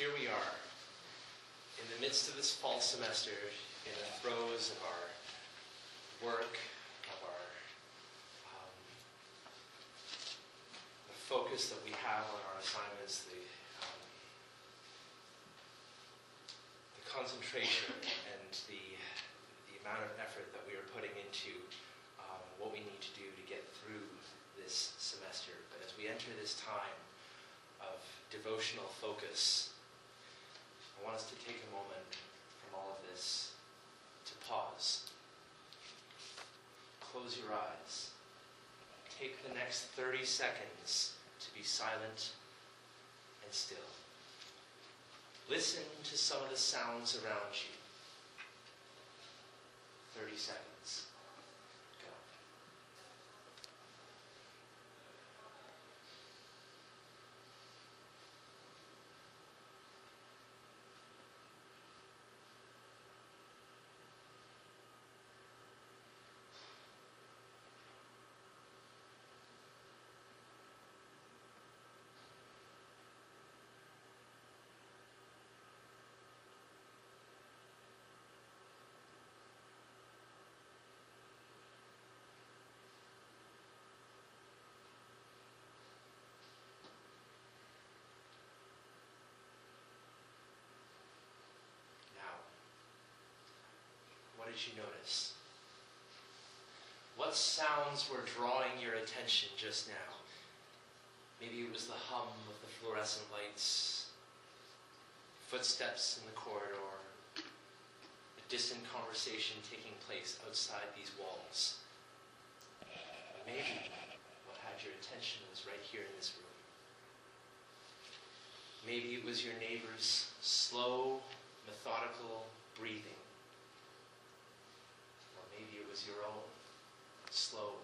here we are, in the midst of this fall semester, in the throes of our work, of our um, the focus that we have on our assignments, the um, the concentration and the the amount of effort that we are putting into um, what we need to do to get through this semester. But as we enter this time of devotional focus, want us to take a moment from all of this to pause. Close your eyes. Take the next 30 seconds to be silent and still. Listen to some of the sounds around you. 30 seconds. Go. Now, what did you notice? What sounds were drawing your attention just now? Maybe it was the hum of the fluorescent lights, footsteps in the corridor, a distant conversation taking place outside these walls. Maybe what had your attention was right here in this room. Maybe it was your neighbor's slow, methodical breathing. Or maybe it was your own slow,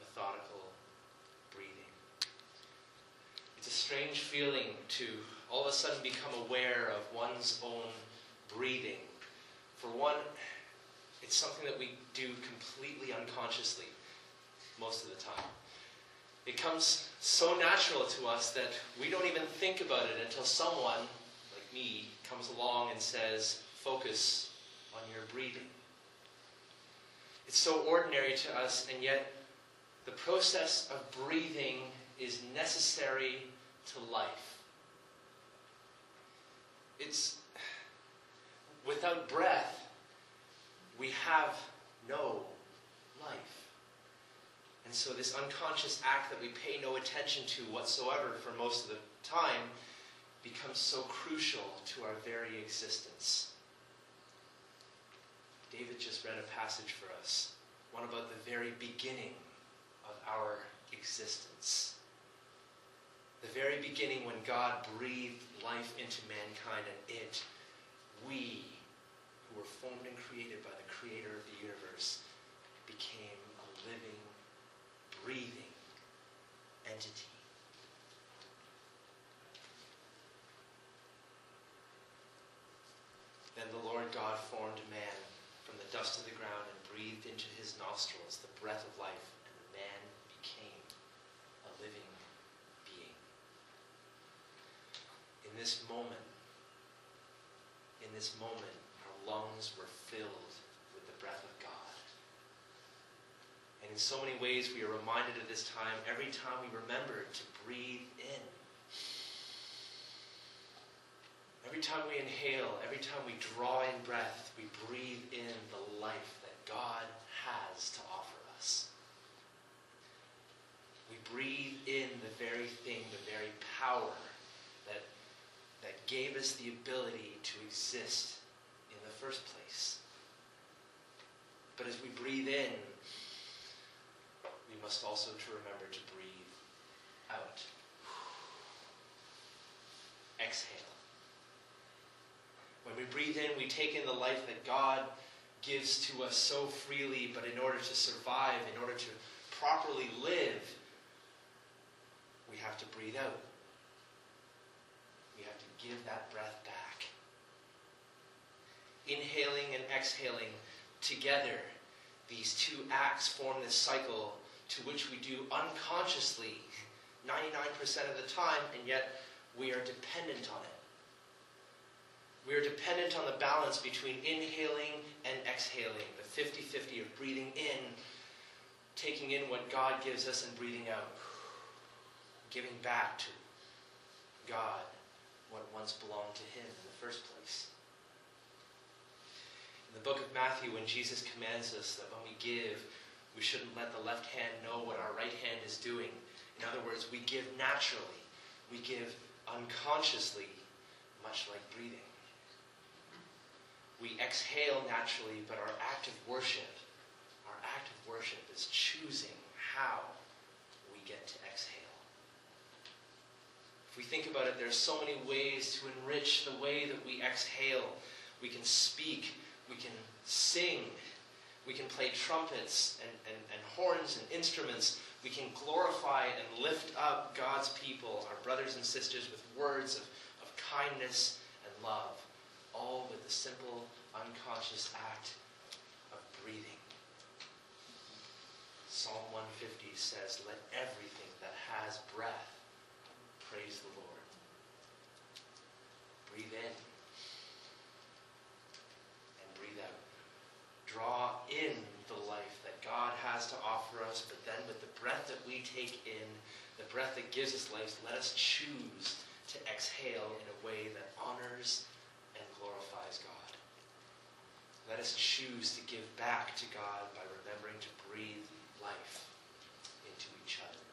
methodical breathing. It's a strange feeling to all of a sudden become aware of one's own breathing. For one, it's something that we do completely unconsciously most of the time. It comes so natural to us that we don't even think about it until someone, like me, comes along and says, focus on your breathing. It's so ordinary to us, and yet the process of breathing is necessary to life. It's without breath, we have no life. And so, this unconscious act that we pay no attention to whatsoever for most of the time becomes so crucial to our very existence. David just read a passage for us, one about the very beginning of our existence. The very beginning when God breathed life into mankind, and it, we, who were formed and created by the Creator of the universe, became a living, breathing entity. Then the Lord God formed man from the dust of the ground and breathed into his nostrils the breath of life, and the man became a living In this moment, in this moment, our lungs were filled with the breath of God. And in so many ways, we are reminded of this time every time we remember to breathe in. Every time we inhale, every time we draw in breath, we breathe in the life that God has to offer us. We breathe in the very thing, the very power gave us the ability to exist in the first place. But as we breathe in, we must also to remember to breathe out. Exhale. When we breathe in, we take in the life that God gives to us so freely, but in order to survive, in order to properly live, we have to breathe out. Give that breath back. Inhaling and exhaling together, these two acts form this cycle to which we do unconsciously 99% of the time, and yet we are dependent on it. We are dependent on the balance between inhaling and exhaling, the 50 50 of breathing in, taking in what God gives us, and breathing out, giving back to God what once belonged to Him in the first place. In the book of Matthew, when Jesus commands us that when we give, we shouldn't let the left hand know what our right hand is doing. In other words, we give naturally, we give unconsciously, much like breathing. We exhale naturally, but our act of worship, our act of worship is choosing how we get to exhale. If we think about it, there are so many ways to enrich the way that we exhale. We can speak, we can sing, we can play trumpets and, and, and horns and instruments. We can glorify and lift up God's people, our brothers and sisters, with words of, of kindness and love all with the simple, unconscious act of breathing. Psalm 150 says, Let everything that has breath praise the Lord. Breathe in and breathe out. Draw in the life that God has to offer us, but then with the breath that we take in, the breath that gives us life, let us choose to exhale in a way that honors and glorifies God. Let us choose to give back to God by remembering to breathe life into each other.